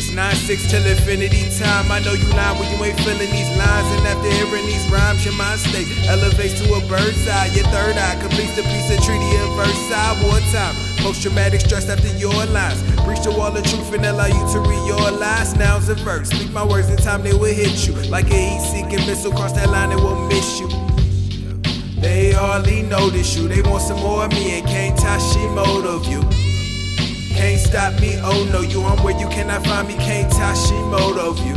six till infinity time. I know you lying when you ain't feeling these lines. And after hearing these rhymes, your mind state elevates to a bird's eye. Your third eye completes the piece of treaty of Versailles. Wartime, post traumatic stress after your lines. Breach the wall of truth and allow you to read your lies. Nouns and verse. Speak my words in time, they will hit you. Like a heat seeking missile, cross that line, it will miss you. They hardly notice you. They want some more of me and can't Tashimoto of you. Can't stop me, oh no, you cannot find me, can't Tashimoto you.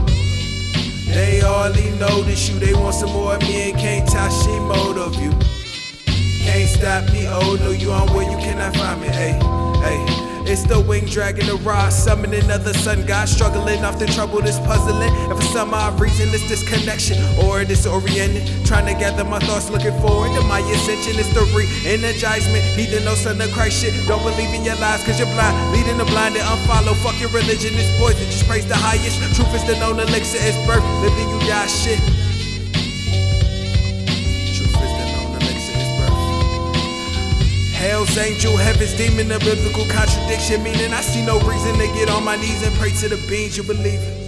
They hardly notice you, they want some more of me and can't Tashimoto of you. Can't stop me, oh no, you on where you cannot It's the wing dragging the rod, summoning other sun god, struggling off the trouble that's puzzling. And for some odd reason, it's disconnection or disoriented. Trying to gather my thoughts, looking forward to my ascension. It's the re energizement, needing no son of Christ shit. Don't believe in your lies, cause you're blind. Leading the blind and unfollow. Fuck your religion, it's poison. Just praise the highest. Truth is the known elixir, it's birth. Living, you die shit. Hell's angel, heaven's demon, a biblical contradiction. Meaning I see no reason to get on my knees and pray to the beings you believe in.